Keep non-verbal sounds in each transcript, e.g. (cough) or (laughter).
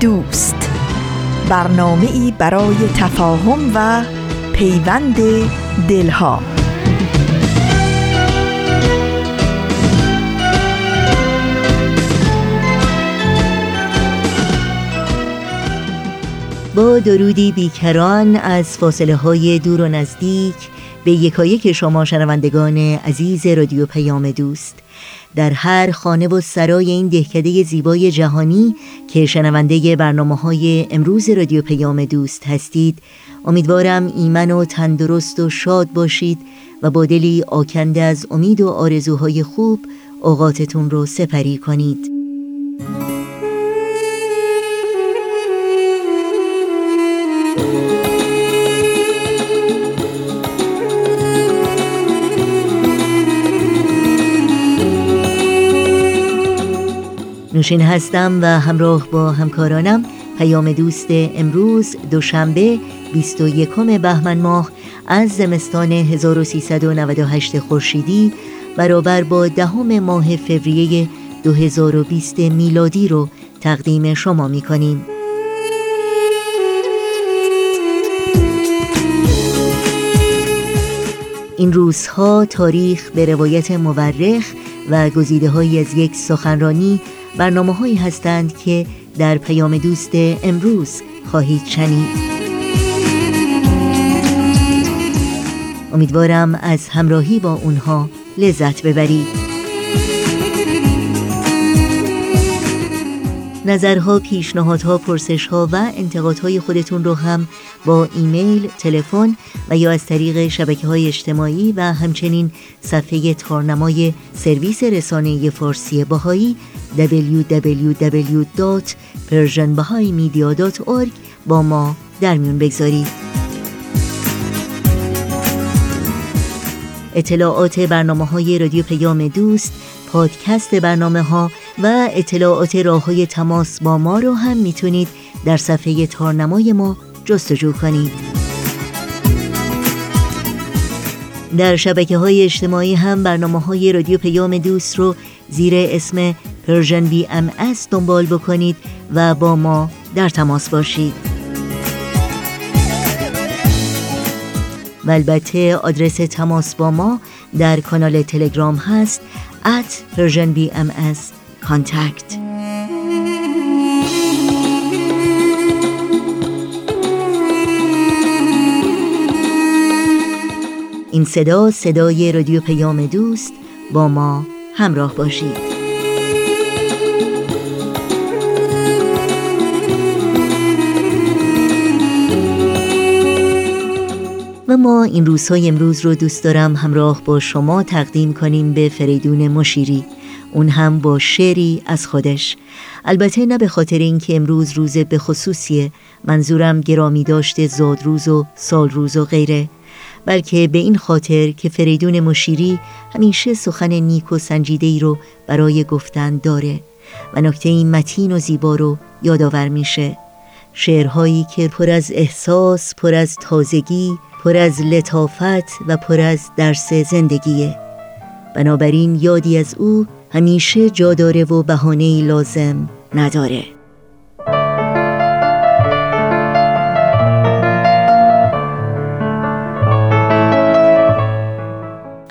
دوست. برنامه ای برای تفاهم و پیوند دلها. با درودی بیکران از فاصله های دور و نزدیک به یکایک شما شنوندگان عزیز رادیو پیام دوست. در هر خانه و سرای این دهکده زیبای جهانی که شنونده برنامه های امروز رادیو پیام دوست هستید امیدوارم ایمن و تندرست و شاد باشید و با دلی آکنده از امید و آرزوهای خوب اوقاتتون رو سپری کنید. نوشین هستم و همراه با همکارانم پیام دوست امروز دوشنبه 21 بهمن ماه از زمستان 1398 خورشیدی برابر با دهم ماه فوریه 2020 میلادی رو تقدیم شما می کنیم. این روزها تاریخ به روایت مورخ و گزیده های از یک سخنرانی برنامه هایی هستند که در پیام دوست امروز خواهید شنید. امیدوارم از همراهی با اونها لذت ببرید. نظرها، پیشنهادها، پرسشها و انتقادهای خودتون رو هم با ایمیل، تلفن و یا از طریق شبکه های اجتماعی و همچنین صفحه تارنمای سرویس رسانه فارسی باهایی www.persianbahaimedia.org با ما در میون بگذارید. اطلاعات برنامه های رادیو پیام دوست پادکست برنامه ها و اطلاعات راه های تماس با ما رو هم می‌تونید در صفحه تارنمای ما جستجو کنید. در شبکه های اجتماعی هم برنامه های رادیو پیام دوست رو زیر اسم Persian BMS دنبال بکنید و با ما در تماس باشید. و البته آدرس تماس با ما در کانال تلگرام هست at Persian Contact. این صدا صدای رادیو پیام دوست با ما همراه باشید. و ما این روزهای امروز رو دوست دارم همراه با شما تقدیم کنیم به فریدون مشیری. اون هم با شعری از خودش. البته نه به خاطر اینکه امروز روز به خصوصیه منظورم گرامی داشته زادروز و سالروز و غیره بلکه به این خاطر که فریدون مشیری همیشه سخن نیک و سنجیده ای رو برای گفتن داره و نکته این متین و زیبا رو یادآور میشه. شعرهایی که پر از احساس پر از تازگی پر از لطافت و پر از درس زندگیه. بنابراین یادی از او همیشه جا داره و بهانه لازم نداره.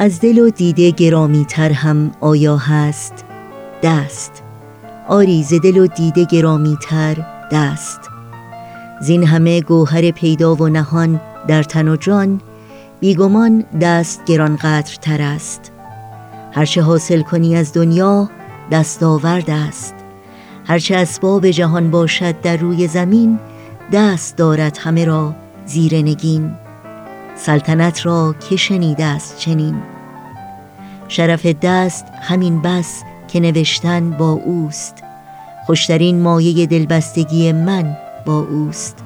از دل و دیده گرامی تر هم آیا هست؟ دست. آری ز دل و دیده گرامی تر دست. زین همه گوهر پیدا و نهان در تن و جان بیگمان دست گرانقدر تر است. هرچه حاصل کنی از دنیا دستاورد است. هرچه اسباب جهان باشد در روی زمین دست دارد همه را زیر نگین. سلطنت را که شنیده است چنین. شرف دست همین بس که نوشتن با اوست. خوشترین مایه دلبستگی من با اوست.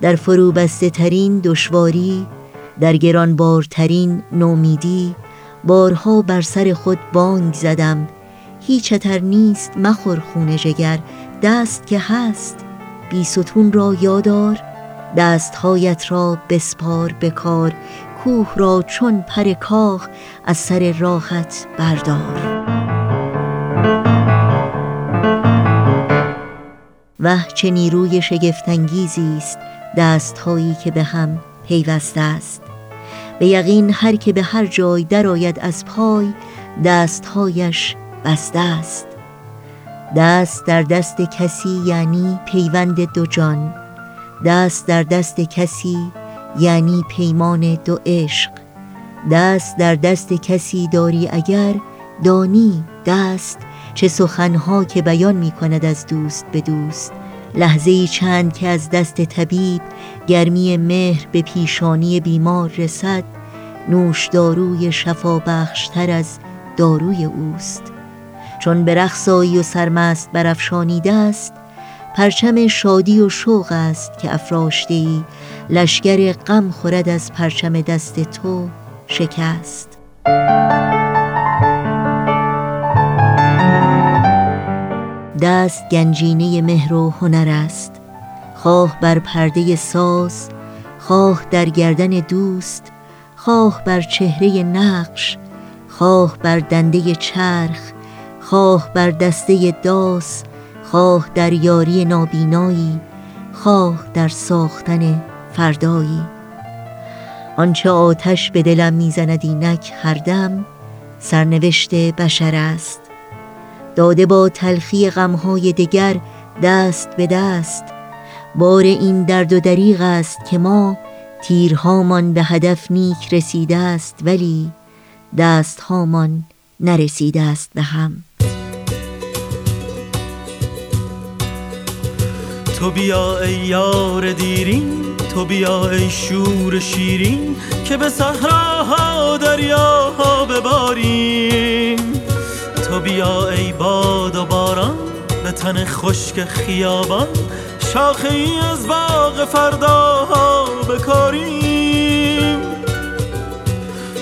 در فرو بسته ترین دشواری در گرانبارترین نومیدی بارها بر سر خود بانگ زدم. هیچ اتر نیست مخور خون جگر. دست که هست بی ستون را یادار. دستهایت را بسپار بکار کوه را چون پر کاخ از سر راحت بردار. و چه نیروی شگفتانگیزی است. دستهایی که به هم پیوسته است. به یقین هر که به هر جای درآید از پای دستهایش بسته است. دست در دست کسی یعنی پیوند دو جان. دست در دست کسی یعنی پیمان دو عشق. دست در دست کسی داری اگر دانی دست چه سخنها که بیان می کند از دوست به دوست. لحظه چند که از دست طبیب گرمی مهر به پیشانی بیمار رسد نوش داروی شفا بخشتر از داروی اوست. چون به و سرمست برافشانیده است پرچم شادی و شوق است که افراشته ای لشگر غم خورد از پرچم دست تو شکست. دست گنجینه مهر و هنر است. خواه بر پرده ساز خواه در گردن دوست خواه بر چهره نقش خواه بر دنده چرخ خواه بر دسته داس خواه در یاری نابینایی خواه در ساختن فردایی. آنچه آتش به دلم می‌زند اینک هر دم سرنوشت بشر است. داده با تلخی غمهای دگر دست به دست. بار این درد و دریغ است که ما تیرهامان به هدف نیک رسیده است ولی دستهامان نرسیده است به هم. تو بیا ای یار دیرین تو بیا ای شور شیرین که به صحراها دریاها بباریم. تو بیا ای باد و باران به تن خشک خیابان. شاخه ای از باغ فرداها بکاریم.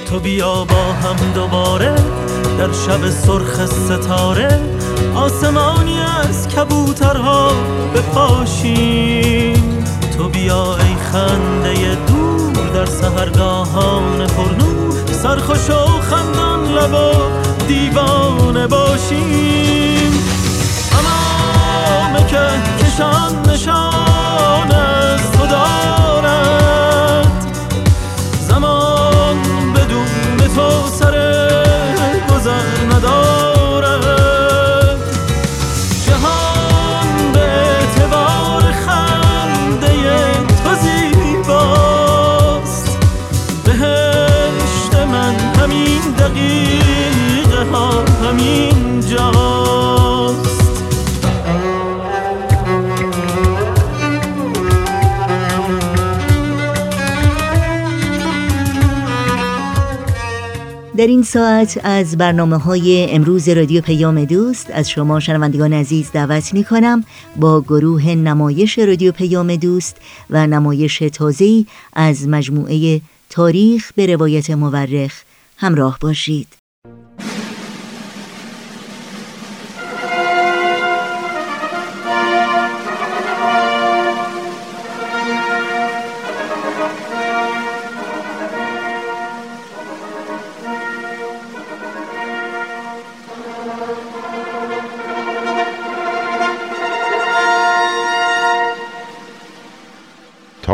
تو بیا با هم دوباره در شب سرخ ستاره آسمانی از کبوترها بپاشیم. تو بیا ای خنده دور در سهرگاهان پرنور سرخوش و خندان لبا دیوانه باشیم. تمام که کشان نشان از تو دارد زمان بدون تو سر گذر ندارد. جهان به اعتبار خنده تو زیباست. بهشت من همین دقیقه در این ساعت از برنامه های امروز رادیو پیام دوست از شما شنوندگان عزیز دعوت می کنم با گروه نمایش رادیو پیام دوست و نمایش تازه‌ای از مجموعه تاریخ به روایت مورخ همراه باشید.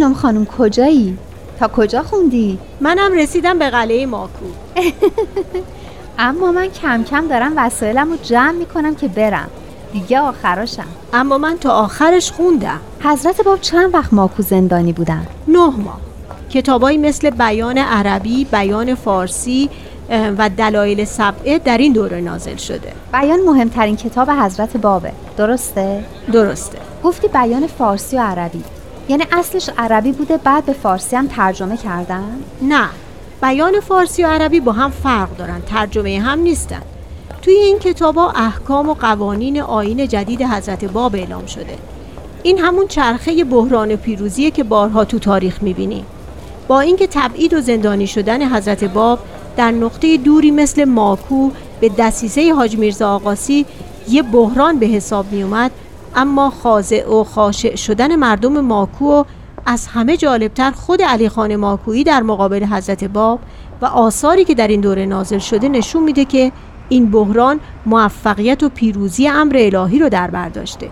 ترنم خانم کجایی؟ تا کجا خوندی؟ منم رسیدم به قلعه ماکو. (laughs) اما من کم کم دارم وسایلم رو جمع می‌کنم که برم. دیگه آخراشم. اما من تا آخرش خوندم. حضرت باب چند وقت ماکو زندانی بودن؟ نه ماه. کتابایی مثل بیان عربی، بیان فارسی و دلایل سبعه در این دوره نازل شده. بیان مهمترین کتاب حضرت بابه. درسته؟ درسته. گفتی بیان فارسی و عربی. یعنی اصلش عربی بوده بعد به فارسی هم ترجمه کردن؟ نه بیان فارسی و عربی با هم فرق دارن ترجمه هم نیستن. توی این کتاب ها احکام و قوانین آین جدید حضرت باب اعلام شده. این همون چرخه بحران پیروزیه که بارها تو تاریخ می‌بینیم با اینکه تبعید و زندانی شدن حضرت باب در نقطه دوری مثل ماکو به دسیسه حاج میرزا آقاسی یه بحران به حساب می اومد اما خاضع و خاشع شدن مردم ماکو از همه جالبتر خود علی خان ماکویی در مقابل حضرت باب و آثاری که در این دوره نازل شده نشون میده که این بحران موفقیت و پیروزی امر الهی رو در برداشته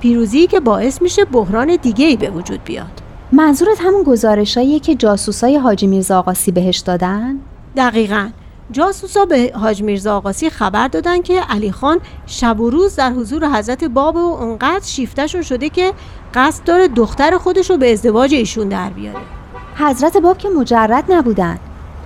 پیروزی که باعث میشه بحران دیگه ای به وجود بیاد. منظورت همون گزارشاییه که جاسوسای حاجی میرزا آقاسی بهش دادن؟ دقیقا. جاسوسا به حاج میرزا آقاسی خبر دادن که علی خان شب و روز در حضور حضرت باب و اونقدر شیفتشون شده که قصد داره دختر خودش رو به ازدواج ایشون در بیاره. حضرت باب که مجرد نبودن.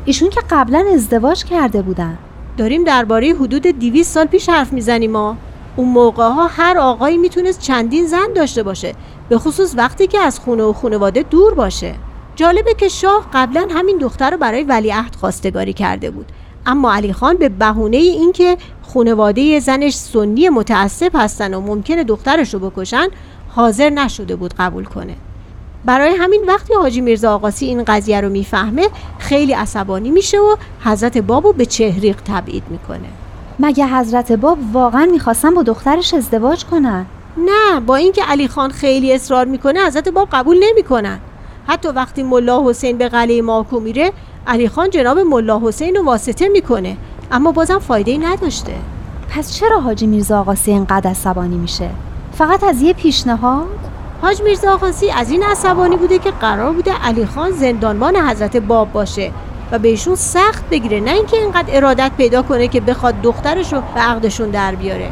ایشون که قبلا ازدواج کرده بودن. داریم درباره حدود 200 سال پیش حرف می‌زنیم ما اون موقع ها هر آقایی می‌تونست چندین زن داشته باشه به خصوص وقتی که از خونه و خانواده دور باشه. جالبه که شاه قبلا همین دختر رو برای ولیعهد خواستگاری کرده بود. اما علی خان به بهونه اینکه خانواده زنش سنی متعصب هستن و ممکنه دخترش رو بکشن حاضر نشده بود قبول کنه. برای همین وقتی حاجی میرزا آقاسی این قضیه رو می‌فهمه خیلی عصبانی میشه و حضرت بابو به چهریق تبعید می‌کنه. مگه حضرت باب واقعا می‌خواستن با دخترش ازدواج کنن؟ نه با اینکه علی خان خیلی اصرار می‌کنه حضرت باب قبول نمی‌کنن. حتی وقتی ملا حسین به قلعه ماکو میره علی خان جناب ملا حسین رو واسطه می‌کنه. اما بازم فایده ای نداشته. پس چرا حاجی میرزا آقاسی اینقدر عصبانی میشه؟ فقط از یه پیشنهاد؟ حاج میرزا آقاسی از این عصبانی بوده که قرار بوده علی خان زندانبان حضرت باب باشه و بهشون سخت بگیره نه اینکه اینقدر ارادت پیدا کنه که بخواد دخترش رو به عقدشون در بیاره.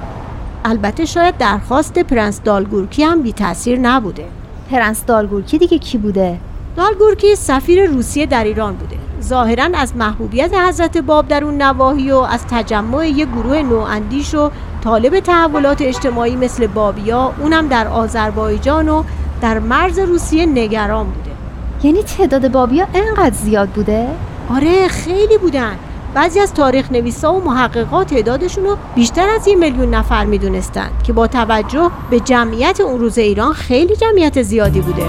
البته شاید درخواست پرنس دالگورکی هم بی تاثیر نبوده. پرنس دالگورکی دیگه کی بوده؟ دالگورکی سفیر روسیه در ایران بوده. ظاهرا از محبوبیت حضرت باب در اون نواحی و از تجمع یک گروه نواندیش و طالب تحولات اجتماعی مثل بابیا اونم در آذربایجان و در مرز روسیه نگران بوده. یعنی تعداد بابیا انقدر زیاد بوده؟ آره خیلی بودن. بعضی از تاریخ نویسا و محققات تعدادشون رو بیشتر از یه میلیون نفر می‌دونستند که با توجه به جمعیت اون روز ایران خیلی جمعیت زیادی بوده.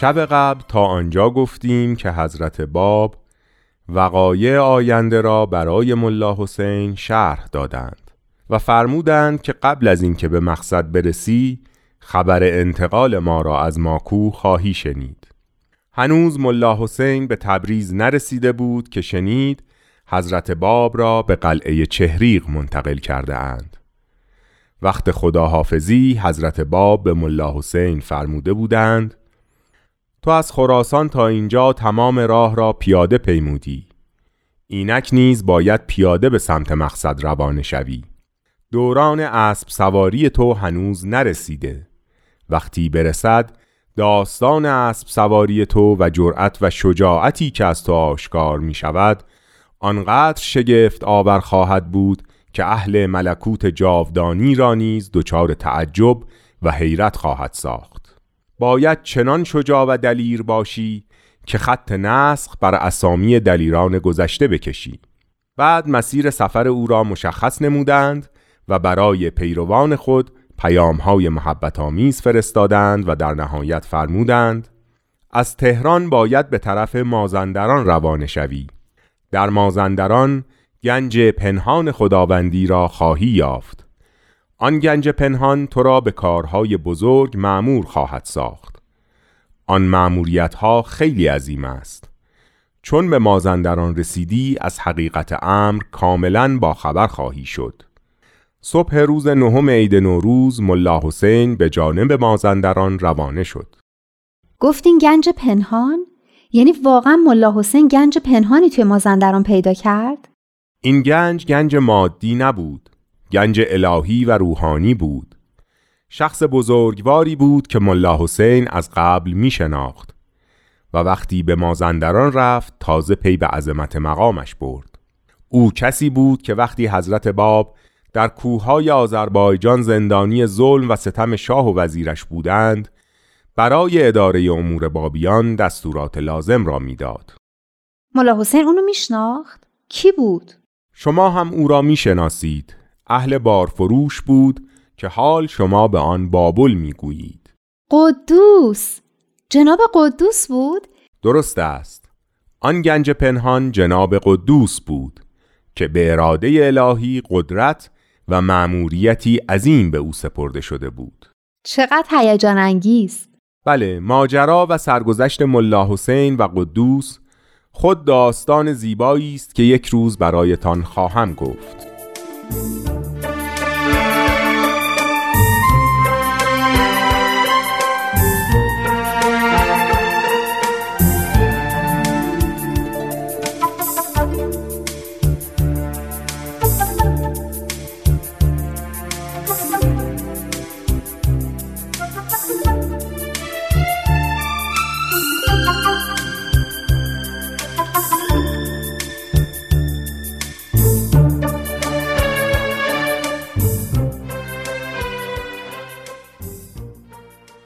شب قبل تا آنجا گفتیم که حضرت باب وقایع آینده را برای ملا حسین شرح دادند و فرمودند که قبل از اینکه به مقصد برسی خبر انتقال ما را از ماکو خواهی شنید. هنوز ملا حسین به تبریز نرسیده بود که شنید حضرت باب را به قلعه چهریق منتقل کرده اند. وقت خداحافظی حضرت باب به ملا حسین فرموده بودند تو از خراسان تا اینجا تمام راه را پیاده پیمودی. اینک نیز باید پیاده به سمت مقصد روانه شوی. دوران اسب سواری تو هنوز نرسیده. وقتی برسد داستان اسب سواری تو و جرأت و شجاعتی که از تو آشکار می شود آنقدر شگفت آور خواهد بود که اهل ملکوت جاودانی را نیز دچار تعجب و حیرت خواهد ساخت. باید چنان شجاع و دلیر باشی که خط نسخ بر اسامی دلیران گذشته بکشی. بعد مسیر سفر او را مشخص نمودند و برای پیروان خود پیامهای محبت آمیز فرستادند و در نهایت فرمودند از تهران باید به طرف مازندران روانه شوی. در مازندران گنج پنهان خداوندی را خواهی یافت. آن گنج پنهان تو را به کارهای بزرگ معمور خواهد ساخت. آن معموریت ها خیلی عظیم است. چون به مازندران رسیدی از حقیقت امر کاملا با خبر خواهی شد. صبح روز نهم عید نوروز ملا حسین به جانب مازندران روانه شد. گفتین گنج پنهان؟ یعنی واقعا ملا حسین گنج پنهانی توی مازندران پیدا کرد؟ این گنج گنج مادی نبود. گنج الهی و روحانی بود شخص بزرگواری بود که ملا حسین از قبل می شناخت و وقتی به مازندران رفت تازه پی به عظمت مقامش برد او کسی بود که وقتی حضرت باب در کوههای آذربایجان زندانی ظلم و ستم شاه و وزیرش بودند برای اداره امور بابیان دستورات لازم را می‌داد. ملا حسین اونو میشناخت؟ کی بود؟ شما هم او را می‌شناسید. اهل بارفروش بود که حال شما به آن بابل می‌گویید. قدوس جناب قدوس بود؟ درست است. آن گنج پنهان جناب قدوس بود که به اراده الهی قدرت و مأموریتی عظیم به او سپرده شده بود. چقدر هیجان انگیز بله ماجرا و سرگذشت ملا حسین و قدوس خود داستان زیبایی است که یک روز برایتان خواهم گفت Música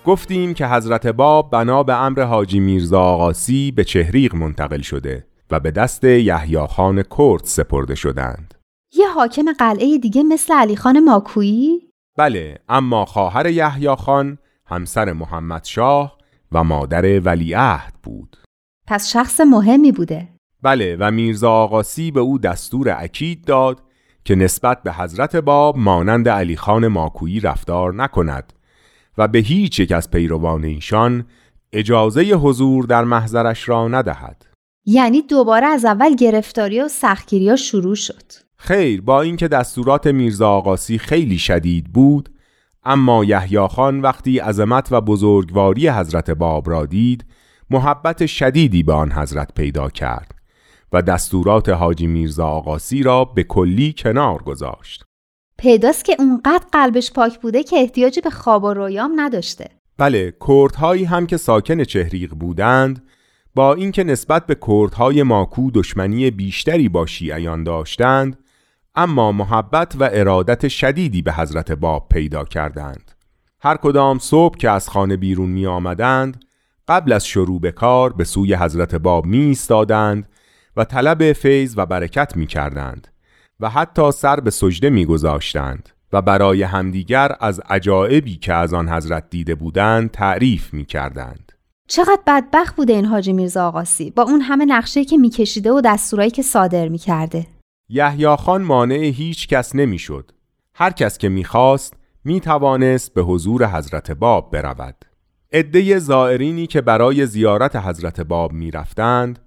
گفتیم که حضرت باب بنا به امر حاجی میرزا آقاسی به چهریق منتقل شده و به دست یحیی خان کرد سپرده شدند. یه حاکم قلعه دیگه مثل علی خان ماکویی؟ بله اما خواهر یحیی خان همسر محمد شاه و مادر ولیعهد بود. پس شخص مهمی بوده. بله و میرزا آقاسی به او دستور اکید داد که نسبت به حضرت باب مانند علی خان ماکویی رفتار نکند و به هیچ یک از پیروان ایشان اجازه حضور در محضرش را ندهد. یعنی دوباره از اول گرفتاری و سختگیری شروع شد. خیر با اینکه دستورات میرزا آقاسی خیلی شدید بود اما یحیی خان وقتی عظمت و بزرگواری حضرت باب را دید محبت شدیدی به آن حضرت پیدا کرد و دستورات حاجی میرزا آقاسی را به کلی کنار گذاشت. پیداست که اونقدر قلبش پاک بوده که احتیاجی به خواب و رویام نداشته. بله کردهایی هم که ساکن چهریق بودند با اینکه نسبت به کردهای ماکو دشمنی بیشتری با شیعیان داشتند اما محبت و ارادت شدیدی به حضرت باب پیدا کردند. هر کدام صبح که از خانه بیرون می آمدند قبل از شروع به کار به سوی حضرت باب می ایستادند و طلب فیض و برکت می کردند و حتی سر به سجده میگذاشتند و برای همدیگر از عجایبی که از آن حضرت دیده بودند تعریف می کردند. چقدر بدبخت بوده این حاجی میرزا آقاسی با اون همه نقشه که میکشیده و دستورایی که صادر می‌کرده. یحیی خان مانع هیچ کس نمی‌شد. هر کس که می‌خواست می‌توانست به حضور حضرت باب برود. عده زائرینی که برای زیارت حضرت باب می‌رفتند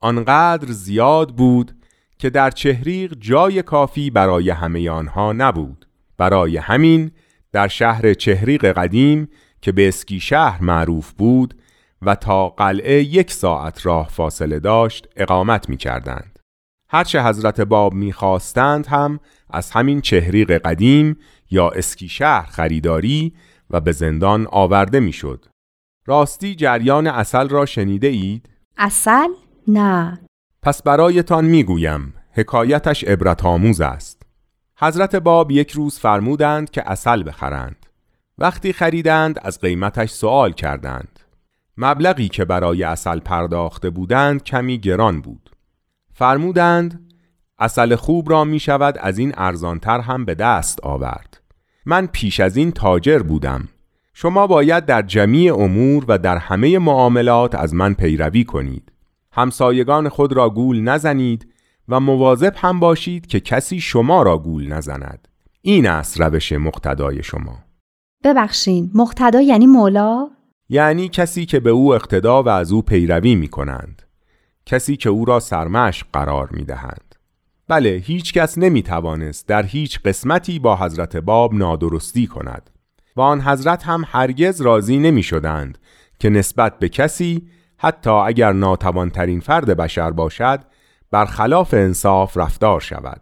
آنقدر زیاد بود که در چهریق جای کافی برای همه آنها نبود برای همین در شهر چهریق قدیم که به اسکی شهر معروف بود و تا قلعه یک ساعت راه فاصله داشت اقامت می کردند. هرچه حضرت باب می خواستند هم از همین چهریق قدیم یا اسکی شهر خریداری و به زندان آورده می شد. راستی جریان اصل را شنیده اید؟ اصل؟ نه پس برایتان می‌گویم حکایتش عبرت آموز است. حضرت باب یک روز فرمودند که اصل بخرند. وقتی خریدند از قیمتش سوال کردند. مبلغی که برای اصل پرداخته بودند کمی گران بود. فرمودند اصل خوب را می شود از این ارزانتر هم به دست آورد. من پیش از این تاجر بودم. شما باید در جمیع امور و در همه معاملات از من پیروی کنید. همسایگان خود را گول نزنید و مواظب هم باشید که کسی شما را گول نزند. این است روش مقتدای شما. ببخشین مقتدا یعنی مولا؟ یعنی کسی که به او اقتدا و از او پیروی می کنند. کسی که او را سرمش قرار می دهند. بله هیچ کس نمی توانست در هیچ قسمتی با حضرت باب نادرستی کند. و آن حضرت هم هرگز راضی نمی شدند که نسبت به کسی حتی اگر ناتوانترین فرد بشر باشد برخلاف انصاف رفتار شود.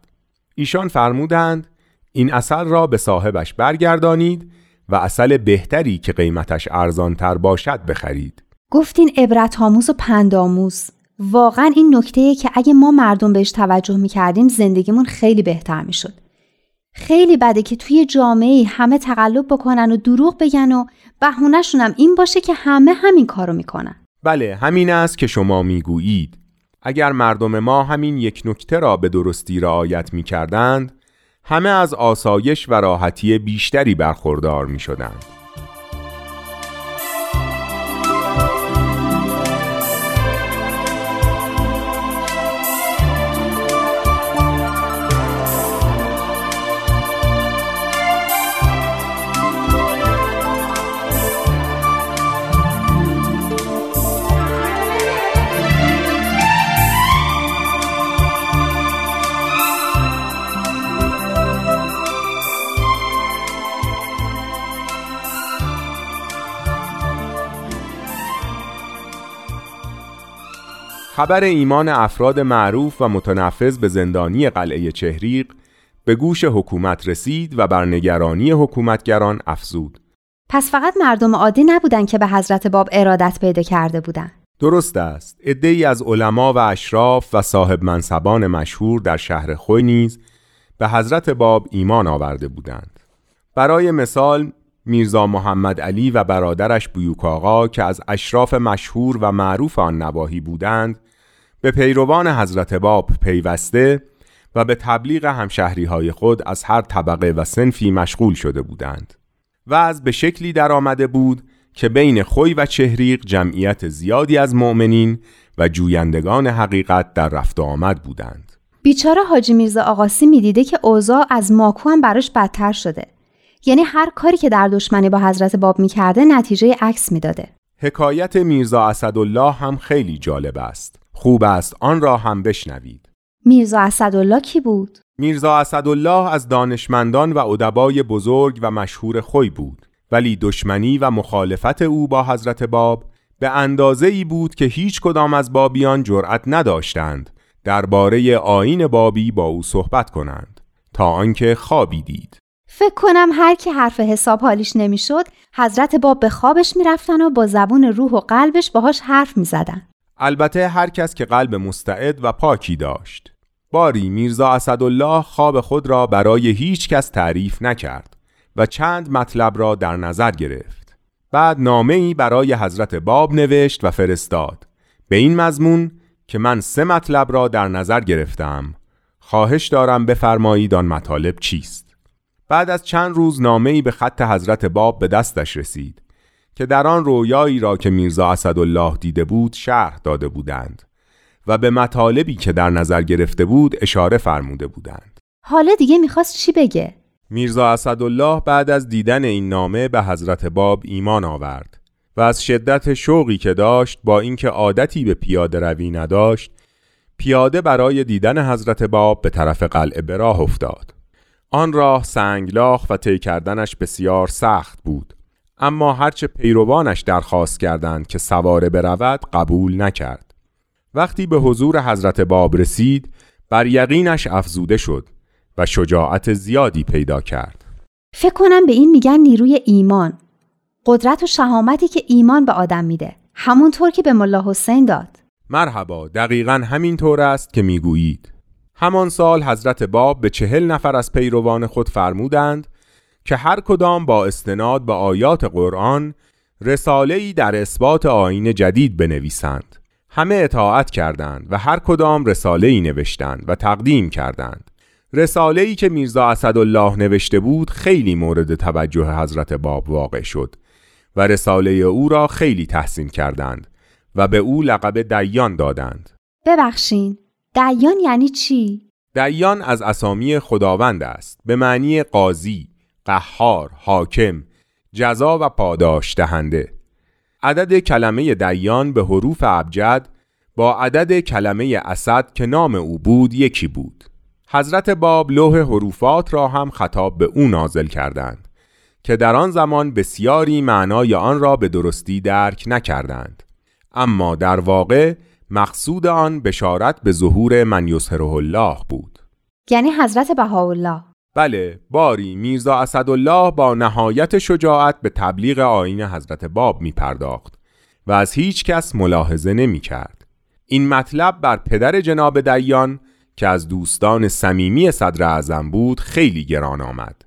ایشان فرمودند این اصل را به صاحبش برگردانید و اصل بهتری که قیمتش ارزانتر باشد بخرید. گفتین عبرت آموز و پندآموز واقعا این نکته که اگه ما مردم بهش توجه می‌کردیم زندگیمون خیلی بهتر می‌شد. خیلی بده که توی جامعه همه تقلب بکنن و دروغ بگن و بهونهشون این باشه که همه همین کارو می‌کنن. بله همین است که شما می‌گویید اگر مردم ما همین یک نکته را به درستی رعایت می کردند همه از آسایش و راحتی بیشتری برخوردار می شدند. خبر ایمان افراد معروف و متنفذ به زندانی قلعه چهریق به گوش حکومت رسید و بر نگرانی حکومتگران افزود. پس فقط مردم عادی نبودن که به حضرت باب ارادت پیدا کرده بودند. درست است. ای از علما و اشراف و صاحب منصبان مشهور در شهر خوی نیز به حضرت باب ایمان آورده بودند. برای مثال میرزا محمد علی و برادرش بیوک آقا که از اشراف مشهور و معروف آن نواحی بودند به پیروان حضرت باب پیوسته و به تبلیغ همشهری های خود از هر طبقه و سنفی مشغول شده بودند و از به شکلی در آمده بود که بین خوی و چهریق جمعیت زیادی از مؤمنین و جویندگان حقیقت در رفت آمد بودند. بیچاره حاجی میرزا آقاسی می‌دیده که اوضاع از ماکو هم براش بدتر شده. یعنی هر کاری که در دشمنی با حضرت باب می‌کرده نتیجه عکس می‌داده. حکایت میرزا اسدالله هم خیلی جالب است. خوب است آن را هم بشنوید. میرزا اسدالله کی بود؟ میرزا اسدالله از دانشمندان و ادبای بزرگ و مشهور خوی بود ولی دشمنی و مخالفت او با حضرت باب به اندازه ای بود که هیچ کدام از بابیان جرأت نداشتند درباره آین بابی با او صحبت کنند تا آنکه خوابی دید. فکر کنم هر کی حرف حساب حالیش نمی‌شد حضرت باب به خوابش می‌رفتن و با زبون روح و قلبش باهاش حرف می‌زدن. البته هر کس که قلب مستعد و پاکی داشت. باری میرزا اسدالله خواب خود را برای هیچ کس تعریف نکرد و چند مطلب را در نظر گرفت. بعد نامه ای برای حضرت باب نوشت و فرستاد. به این مضمون که من سه مطلب را در نظر گرفتم. خواهش دارم بفرمایید آن مطالب چیست؟ بعد از چند روز نامه ای به خط حضرت باب به دستش رسید. که در آن رویایی را که میرزا اسدالله دیده بود شرح داده بودند و به مطالبی که در نظر گرفته بود اشاره فرموده بودند. حالا دیگه می‌خواست چی بگه؟ میرزا اسدالله بعد از دیدن این نامه به حضرت باب ایمان آورد و از شدت شوقی که داشت با اینکه عادتی به پیاده روی نداشت پیاده برای دیدن حضرت باب به طرف قلعه به راه افتاد. آن راه سنگلاخ و طی کردنش بسیار سخت بود. اما هرچه پیروانش درخواست کردند که سواره برود قبول نکرد. وقتی به حضور حضرت باب رسید بر یقینش افزوده شد و شجاعت زیادی پیدا کرد. فکر کنم به این میگن نیروی ایمان. قدرت و شهامتی که ایمان به آدم میده. همونطور که به ملا حسین داد. مرحبا دقیقا همین طور است که می‌گویید. همان سال حضرت باب به چهل نفر از پیروان خود فرمودند که هر کدام با استناد به آیات قرآن رساله در اثبات آین جدید بنویسند. همه اطاعت کردند و هر کدام رساله ای نوشتند و تقدیم کردند. رساله ای که میرزا اسدالله نوشته بود خیلی مورد توجه حضرت باب واقع شد و رساله او را خیلی تحسین کردند و به او لقب دیان دادند. ببخشین دیان یعنی چی؟ دیان از اسامی خداوند است به معنی قاضی، قهار، حاکم، جزا و پاداش دهنده. عدد کلمه دیان به حروف ابجد با عدد کلمه اسد که نام او بود یکی بود. حضرت باب لوح حروفات را هم خطاب به او نازل کردند که در آن زمان بسیاری معنای آن را به درستی درک نکردند. اما در واقع مقصود آن بشارت به ظهور من یسهره الله بود. یعنی حضرت بهاءالله. بله باری میرزا اسدالله با نهایت شجاعت به تبلیغ آین حضرت باب می پرداخت و از هیچ کس ملاحظه نمی کرد. این مطلب بر پدر جناب دیان که از دوستان صمیمی صدر اعظم بود خیلی گران آمد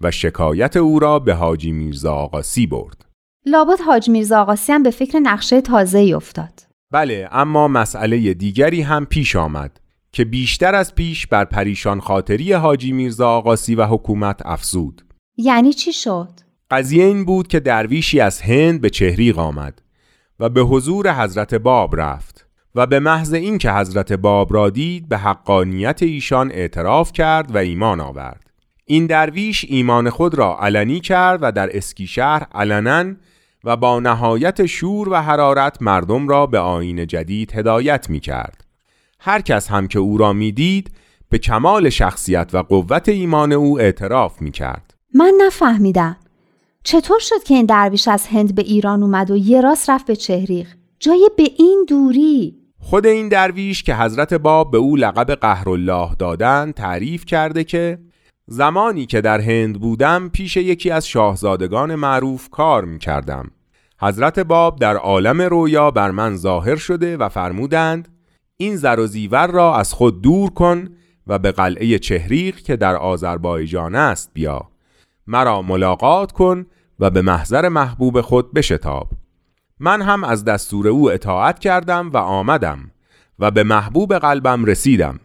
و شکایت او را به حاجی میرزا آقاسی برد. لابد حاج میرزا آقاسی هم به فکر نقشه تازه افتاد. بله اما مسئله دیگری هم پیش آمد که بیشتر از پیش بر پریشان خاطری حاجی میرزا آقاسی و حکومت افزود. یعنی چی شد؟ قضیه این بود که درویشی از هند به چهریق آمد و به حضور حضرت باب رفت و به محض اینکه حضرت باب را دید به حقانیت ایشان اعتراف کرد و ایمان آورد. این درویش ایمان خود را علنی کرد و در اسکی شهر علنا و با نهایت شور و حرارت مردم را به آین جدید هدایت می کرد. هر کس هم که او را می‌دید به کمال شخصیت و قوت ایمان او اعتراف می کرد. من نفهمیدم. چطور شد که این درویش از هند به ایران اومد و یه راست رفت به چهریق؟ جای به این دوری؟ خود این درویش که حضرت باب به او لقب قهرالله دادن تعریف کرده که زمانی که در هند بودم پیش یکی از شاهزادگان معروف کار می کردم. حضرت باب در عالم رویا بر من ظاهر شده و فرمودند این زر و زیور را از خود دور کن و به قلعه چهریق که در آذربایجان است بیا. مرا ملاقات کن و به محضر محبوب خود بشتاب. من هم از دستور او اطاعت کردم و آمدم و به محبوب قلبم رسیدم.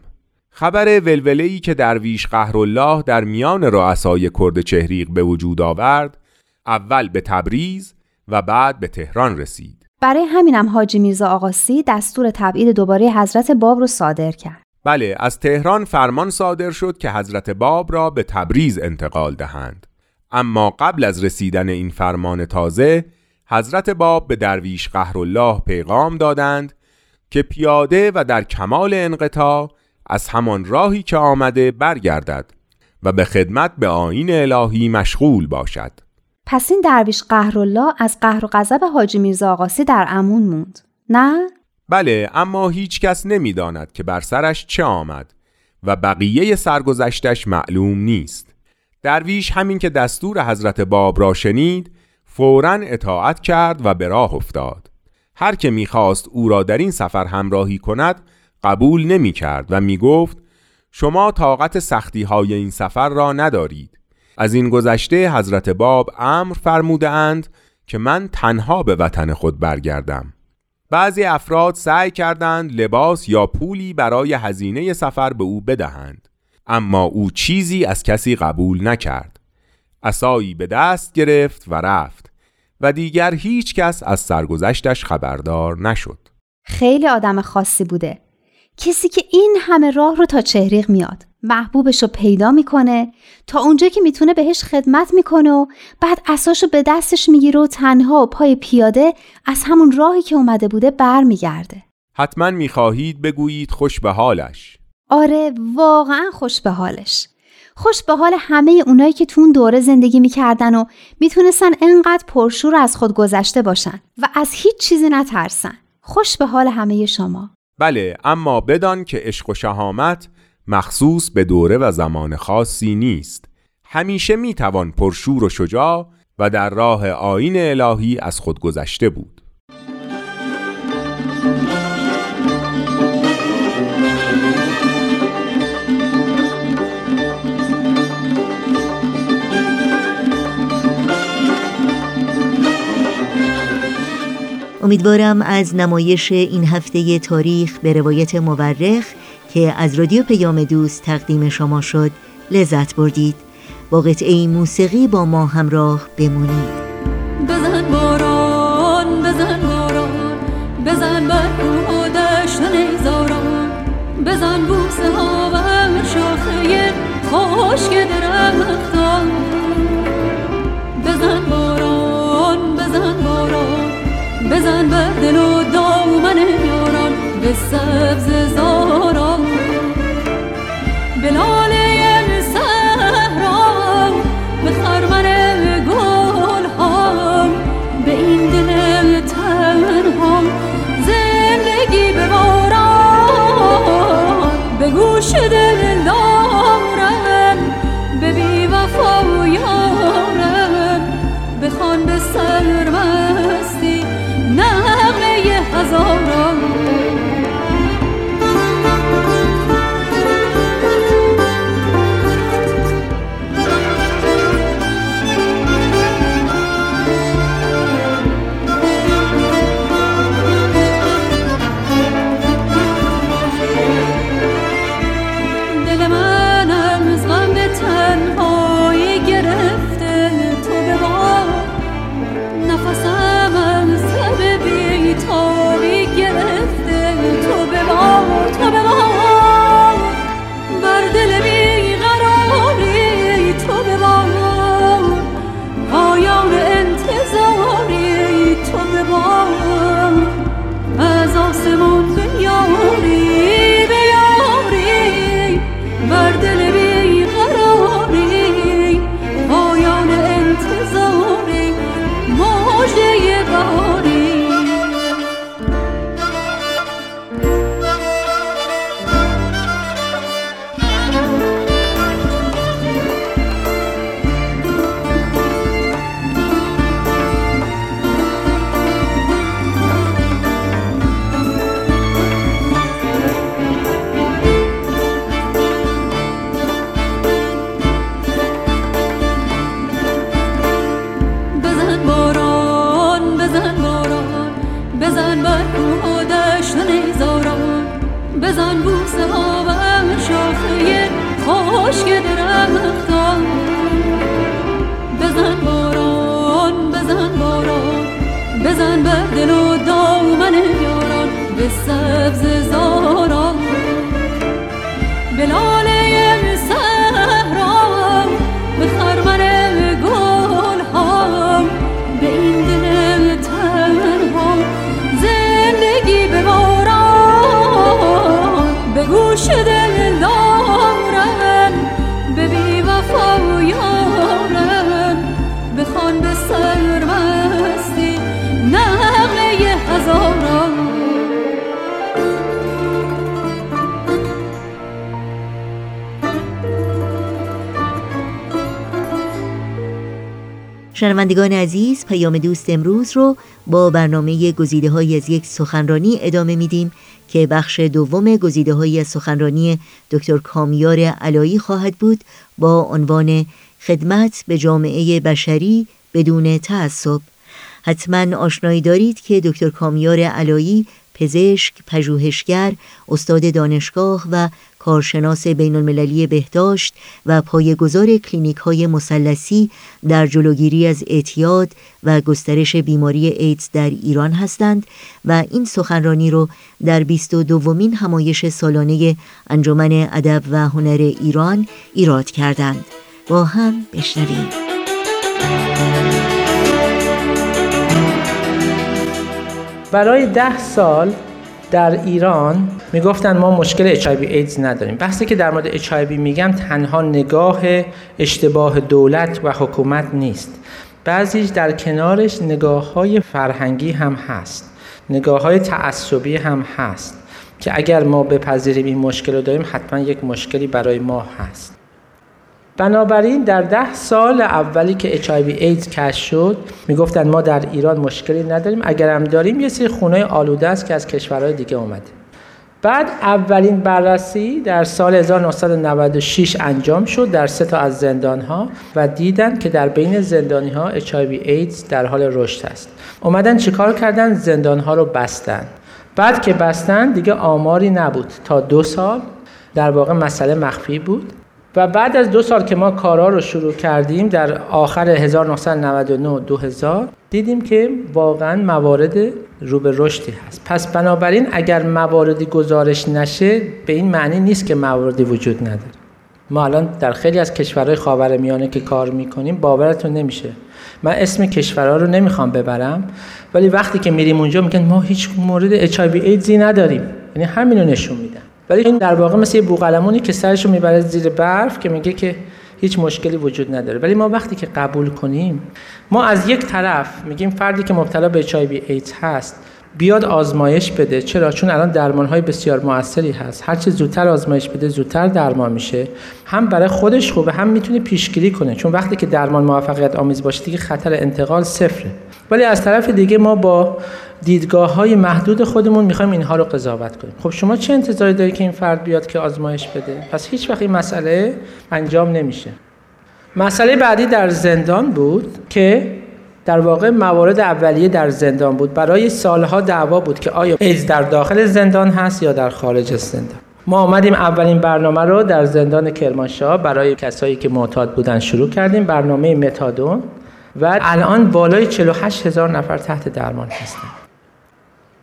خبر ولوله‌ای که درویش قهرالله در میان رؤسای کرد چهریق به وجود آورد اول به تبریز و بعد به تهران رسید. برای همینم حاجی میرزا آقاسی دستور تبعید دوباره حضرت باب رو صادر کرد. بله از تهران فرمان صادر شد که حضرت باب را به تبریز انتقال دهند. اما قبل از رسیدن این فرمان تازه حضرت باب به درویش قهرالله پیغام دادند که پیاده و در کمال انقطاع از همان راهی که آمده برگردد و به خدمت به آین الهی مشغول باشد. پس این درویش قهرالله از قهر و غضب حاجی میرزا آقاسی در امون موند. نه؟ بله اما هیچ کس نمی‌داند که بر سرش چه آمد و بقیه سرگذشتش معلوم نیست. درویش همین که دستور حضرت باب را شنید فورا اطاعت کرد و به راه افتاد. هر که می‌خواست او را در این سفر همراهی کند قبول نمی کرد و می گفت شما طاقت سختی های این سفر را ندارید. از این گذشته حضرت باب امر فرموده اند که من تنها به وطن خود برگردم. بعضی افراد سعی کردند لباس یا پولی برای هزینه سفر به او بدهند اما او چیزی از کسی قبول نکرد. اسایی به دست گرفت و رفت و دیگر هیچ کس از سرگذشتش خبردار نشد. خیلی آدم خاصی بوده. کسی که این همه راه رو تا چهریق میاد. محبوبش رو پیدا می‌کنه تا اونجا که می‌تونه بهش خدمت می‌کنه و بعد اساشو به دستش می‌گیره و تنها و پای پیاده از همون راهی که اومده بوده برمیگرده. حتما می‌خواهید بگویید خوش به حالش. آره واقعا خوش به حالش. خوش به حال همه اونایی که تو اون دوره زندگی می‌کردن و می‌تونستن انقدر پرشور از خود گذشته باشن و از هیچ چیزی نترسن. خوش به حال همه شما. بله اما بدان که عشق و شهامت مخصوص به دوره و زمان خاصی نیست. همیشه می توان پرشور و شجاع و در راه آین الهی از خود گذشته بود. امیدوارم از نمایش این هفته تاریخ به روایت مورخ که از رادیو پیام دوست تقدیم شما شد. لذت بردید. با قطعه موسیقی با ما همراه بمونید. بزن باران بزن باران بزن بر کوه دشت نیزاران بزن بوسه ها و شاخه خوشک درختان. بزن باران بزن باران بزن بر دل و دامن یاران. به سبز زاران به گوش شنوندگان عزیز پیام دوست امروز رو با برنامه گزیده های از یک سخنرانی ادامه میدیم که بخش دوم گزیده های سخنرانی دکتر کامیار علایی خواهد بود با عنوان خدمت به جامعه بشری بدون تعصب. حتما آشنایی دارید که دکتر کامیار علایی پزشک، پژوهشگر، استاد دانشگاه و کارشناس بین المللی بهداشت و پایه‌گذار کلینیک های مثلثی در جلوگیری از اعتیاد و گسترش بیماری ایدز در ایران هستند و این سخنرانی رو در 22 دومین همایش سالانه انجمن ادب و هنر ایران ایراد کردند. با هم بشنویم. برای ده سال در ایران می‌گفتن ما مشکل HIV ایدز نداریم. بحثی که در مورد HIV میگم تنها نگاه اشتباه دولت و حکومت نیست. بعضیش در کنارش نگاه های فرهنگی هم هست. نگاه های تعصبی هم هست که اگر ما بپذیریم این مشکل رو داریم حتما یک مشکلی برای ما هست. بنابراین در ده سال اولی که اچ ایدز کشف شد می‌گفتن ما در ایران مشکلی نداریم. اگر هم داریم یه سری خونه آلوده است که از کشورهای دیگه اومده. بعد اولین بررسی در سال 1996 انجام شد در سه تا از زندان ها و دیدن که در بین زندانی ها HIV ایدز در حال رشد است. اومدن چیکار کردن؟ زندان ها رو بستن. بعد که بستن دیگه آماری نبود. تا دو سال در واقع مسئله مخفی بود. و بعد از دو سال که ما کارا رو شروع کردیم در آخر 1999 2000 دیدیم که واقعا موارد رو به رشدی هست. پس بنابراین اگر مواردی گزارش نشه به این معنی نیست که مواردی وجود نداره. ما الان در خیلی از کشورهای خاورمیانه که کار می‌کنیم باورتون نمیشه. من اسم کشورها رو نمی‌خوام ببرم ولی وقتی که میریم اونجا میگن ما هیچ مورد HIV ایدزی نداریم. یعنی همین رو نشون میدن. ولی این در واقع مثل یه بوقلمونی که سرش رو می‌بره زیر برف که میگه که هیچ مشکلی وجود نداره. ولی ما وقتی که قبول کنیم ما از یک طرف میگیم فردی که مبتلا به HIV ایدز هست بیاد آزمایش بده. چرا؟ چون الان درمان های بسیار موثری هست. هر چه زودتر آزمایش بده زودتر درمان میشه. هم برای خودش خوبه هم می‌تونه پیشگیری کنه. چون وقتی که درمان موفقیت آمیز باشه دیگه خطر انتقال صفره. ولی از طرف دیگه ما با دیدگاه های محدود خودمون می‌خوایم اینها رو قضاوت کنیم. خب شما چه انتظاری دارید که این فرد بیاد که آزمایش بده؟ پس هیچ وقت این مسئله انجام نمیشه. مسئله بعدی در زندان بود که در واقع موارد اولیه در زندان بود. برای سالها دعوا بود که آیا ایدز در داخل زندان هست یا در خارج زندان. ما آمدیم اولین برنامه رو در زندان کرمانشاه برای کسایی که معتاد بودن شروع کردیم برنامه متادون. و الان بالای 48 هزار نفر تحت درمان هستند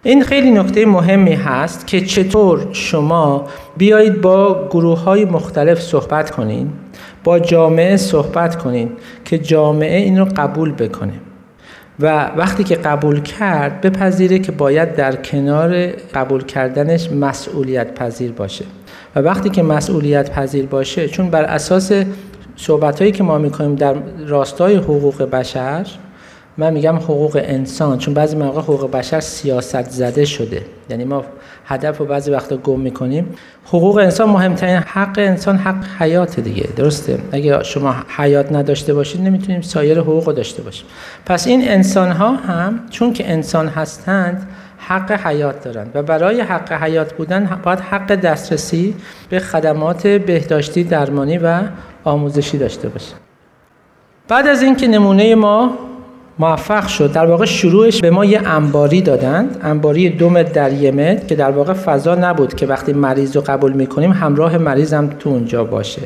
این خیلی نکته مهمی هست که چطور شما بیایید با گروه های مختلف صحبت کنین با جامعه صحبت کنین که جامعه این رو قبول بکنه و وقتی که قبول کرد بپذیره که باید در کنار قبول کردنش مسئولیت پذیر باشه. و وقتی که مسئولیت پذیر باشه چون بر اساس صحبت هایی که ما می‌کنیم در راستای حقوق بشر من میگم حقوق انسان چون بعضی موقع حقوق بشر سیاست زده شده. یعنی ما هدف رو بعضی وقتا گم می‌کنیم. حقوق انسان مهمترین حق انسان حق حیات دیگه. درسته؟ اگه شما حیات نداشته باشید نمی‌تونیم سایر حقوق رو داشته باشیم. پس این انسان ها هم چون که انسان هستند حق حیات دارند. و برای حق حیات بودن باید حق دسترسی به خدمات بهداشتی درمانی و آموزشی داشته باشه بعد از اینکه نمونه ما موفق شد. در واقع شروعش به ما یه انباری دادند. انباری دو متر در که در واقع فضا نبود که وقتی مریض رو قبول می‌کنیم همراه مریض هم تو اونجا باشه.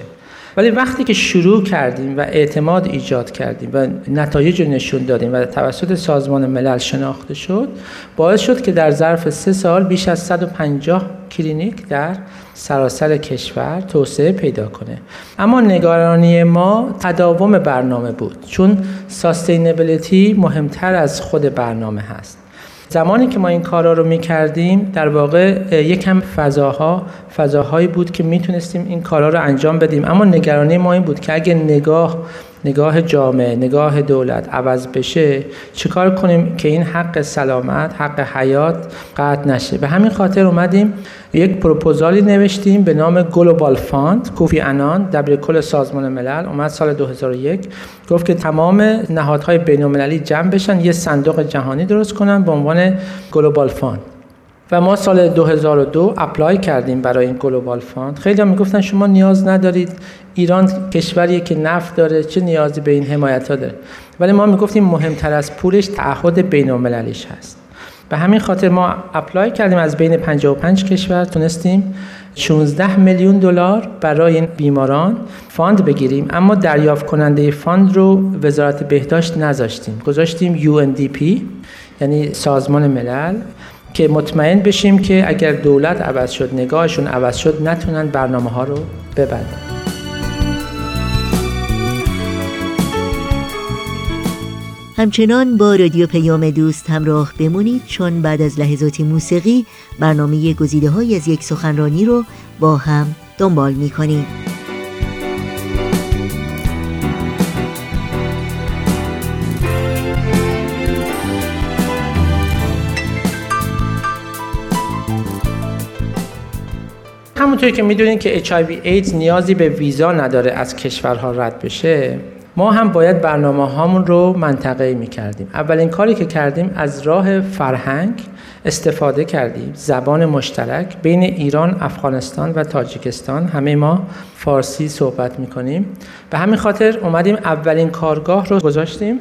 ولی وقتی که شروع کردیم و اعتماد ایجاد کردیم و نتایج رو نشون دادیم و توسط سازمان ملل شناخته شد باعث شد که در ظرف سه سال بیش از 150 کلینیک در سراسر کشور توسعه پیدا کنه. اما نگرانی ما تداوم برنامه بود چون ساستینبیلیتی مهمتر از خود برنامه هست. زمانی که ما این کارا رو می‌کردیم در واقع یکم فضاها فضاهایی بود که می‌تونستیم این کارا رو انجام بدیم. اما نگرانی ما این بود که اگه نگاه نگاه جامعه نگاه دولت عوض بشه چیکار کنیم که این حق سلامت حق حیات قطع نشه؟ به همین خاطر اومدیم یک پروپوزالی نوشتیم به نام Global Fund کوفی انان دبیر کل سازمان ملل. اومد سال 2001 گفت که تمام نهادهای بین المللی جمع بشن یه صندوق جهانی درست کنن به عنوان Global Fund و ما سال 2002 apply کردیم برای این Global Fund. خیلی هم می‌گفتن شما نیاز ندارید. ایران کشوریه که نفت داره چه نیازی به این حمایت ها داره؟ ولی ما می‌گفتیم مهمتر از پولش تعهد بین المللیش هست. به همین خاطر ما apply کردیم از بین 55 کشور. تونستیم 16 میلیون دلار برای این بیماران fund بگیریم. اما دریافت کننده fund رو وزارت بهداشت نذاشتیم. گذاشتیم UNDP یعنی سازمان ملل. که مطمئن بشیم که اگر دولت عوض شد نگاهشون عوض شد نتونن برنامه ها رو ببندن همچنان با رادیو پیام دوست همراه بمونید چون بعد از لحظاتی موسیقی برنامه گزیده های از یک سخنرانی رو با هم دنبال می کنید. همونطور که می‌دونید که HIV AIDS نیازی به ویزا نداره از کشورها رد بشه ما هم باید برنامه هامون رو منطقه می کردیم اولین کاری که کردیم از راه فرهنگ استفاده کردیم. زبان مشترک بین ایران، افغانستان و تاجیکستان. همه ما فارسی صحبت می‌کنیم. به همین خاطر اومدیم اولین کارگاه رو گذاشتیم.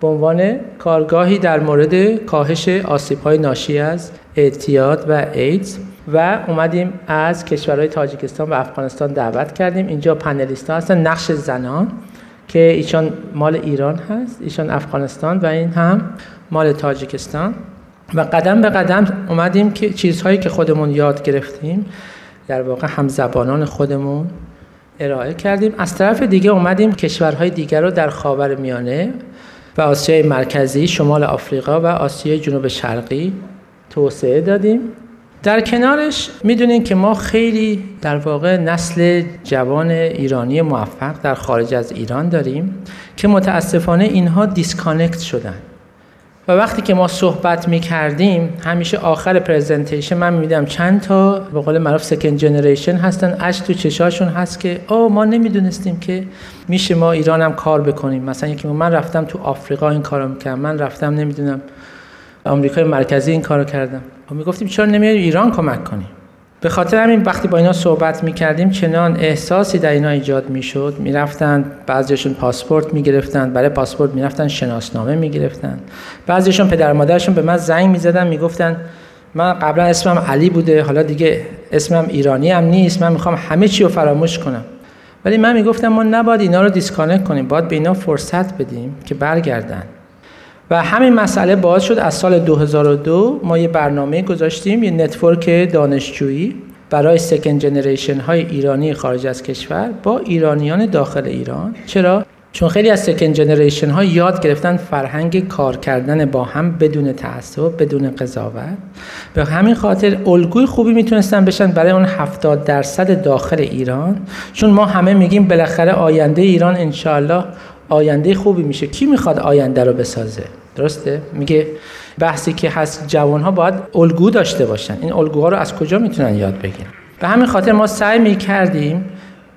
به عنوان کارگاهی در مورد کاهش آسیب های ناشی از اعتیاد و ایدز و اومدیم از کشورهای تاجیکستان و افغانستان دعوت کردیم. اینجا پنلیست ها هستن نقش زنان که ایشان مال ایران هست ایشان افغانستان و این هم مال تاجیکستان. و قدم به قدم اومدیم که چیزهایی که خودمون یاد گرفتیم در واقع هم زبانان خودمون ارائه کردیم. از طرف دیگه اومدیم کشورهای دیگر رو در خاور میانه و آسیای مرکزی شمال آفریقا و آسیای جنوب شرقی توسعه دادیم. در کنارش می‌دونین که ما خیلی در واقع نسل جوان ایرانی موفق در خارج از ایران داریم که متاسفانه اینها disconnect شدن. و وقتی که ما صحبت می کردیم همیشه آخر presentation من میدم چند تا به قول معروف second generation هستن اشک تو چشاشون هست که او ما نمی‌دونستیم که میشه ما ایران هم کار بکنیم. مثلا یکی من رفتم تو آفریقا این کارو می‌کردم من رفتم نمی‌دونم آمریکای مرکزی این کارو کردم. و می‌گفتیم چرا نمیای ایران کمک کنیم به خاطر همین وقتی با اینا صحبت می‌کردیم چنان احساسی در اینا ایجاد می‌شد. می‌رفتن بعضیشون پاسپورت می‌گرفتن برای پاسپورت می‌رفتن شناسنامه می‌گرفتن. بعضیشون پدر مادرشون به من زنگ می‌زدن می‌گفتن من قبلا اسمم علی بوده حالا دیگه اسمم ایرانی هم نیست من می‌خوام همه چی رو فراموش کنم. ولی من می‌گفتم ما نباید اینا رو disconnect کنیم باید به اینا فرصت بدیم که برگردن. و همین مسئله باعث شد از سال 2002 ما یه برنامه گذاشتیم یه network دانشجویی برای second generation های ایرانی خارج از کشور با ایرانیان داخل ایران. چرا؟ چون خیلی از سکند جنریشن ها یاد گرفتن فرهنگ کار کردن با هم بدون تعصب بدون قضاوت. به همین خاطر الگوی خوبی می‌تونستن بشن برای اون 70 درصد داخل ایران. چون ما همه میگیم بالاخره آینده ایران انشالله آینده خوبی میشه. کی می‌خواد آینده رو بسازه؟ درسته؟ میگه بحثی که هست جوان ها باید الگو داشته باشن. این الگوها رو از کجا می‌تونن یاد بگیرن؟ به همین خاطر ما سعی می‌کردیم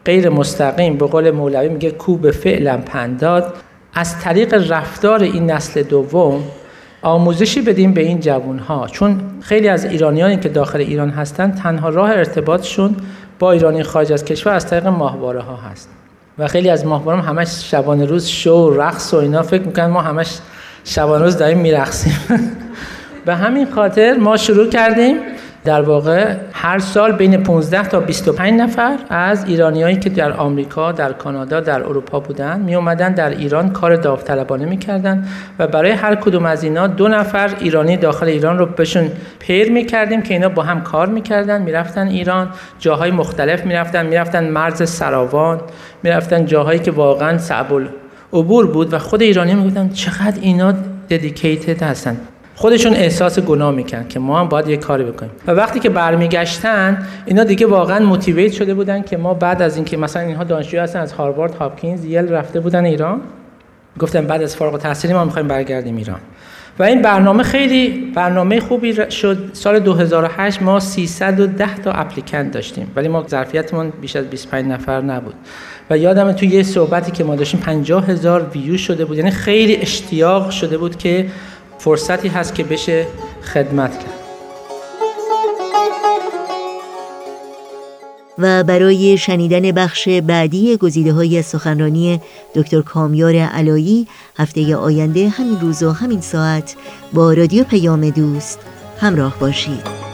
غیر مستقیم به قول مولوی میگه کو به فعلم پنداد. از طریق رفتار این نسل دوم آموزشی بدیم به این جوان ها چون خیلی از ایرانیانی که داخل ایران هستن تنها راه ارتباطشون با ایرانی خارج از کشور از طریق ماهواره ها هست. و خیلی از ماهواره همش شبانه روز شو رقص و اینا فکر می‌کنن ما همش شبان روز داریم میرقصیم. (laughs) به همین خاطر ما شروع کردیم در واقع هر سال بین 15 تا 25 نفر از ایرانیایی که در آمریکا، در کانادا، در اروپا بودن می اومدن در ایران کار داوطلبانه می‌کردن و برای هر کدوم از اینا دو نفر ایرانی داخل ایران رو بهشون پیر می‌کردیم که اینا با هم کار می‌کردن می‌رفتن ایران جاهای مختلف می‌رفتن می‌رفتن مرز سراوان می‌رفتن جاهایی که واقعا صعب عبور بود و خود ایرانی می‌گفتن چقدر اینا ددیکیتد هستن. خودشون احساس گناه میکن که ما هم باید یه کاری بکنیم. و وقتی که برمیگشتن اینا دیگه واقعا موتیویت شده بودن که ما بعد از اینکه مثلا اینها دانشجو هستن از هاروارد هاپکینز یل رفته بودن ایران گفتن بعد از فارغ التحصیلی ما می‌خوایم برگردیم ایران. و این برنامه خیلی برنامه خوبی شد. سال 2008 ما 310 تا اپلیکنت داشتیم ولی ما ظرفیتمون بیش از 25 نفر نبود. و یادم توی یه صحبتی که ما داشتیم 50 هزار ویو شده بود. یعنی خیلی اشتیاق شده بود که فرصتی هست که بشه خدمت کرد. و برای شنیدن بخش بعدی گزیده های سخنرانی دکتر کامیار علایی هفته آینده همین روز و همین ساعت با رادیو پیام دوست همراه باشید.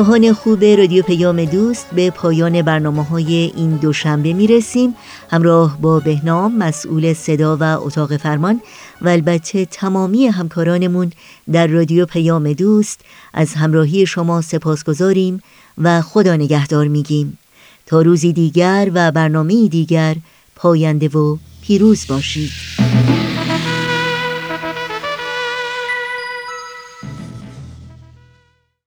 همراهان خوب رادیو پیام دوست به پایان برنامه های این دوشنبه می رسیم همراه با بهنام مسئول صدا و اتاق فرمان و البته تمامی همکارانمون در رادیو پیام دوست از همراهی شما سپاس گذاریم و خدا نگهدار میگیم. تا روزی دیگر و برنامه دیگر پاینده و پیروز باشید.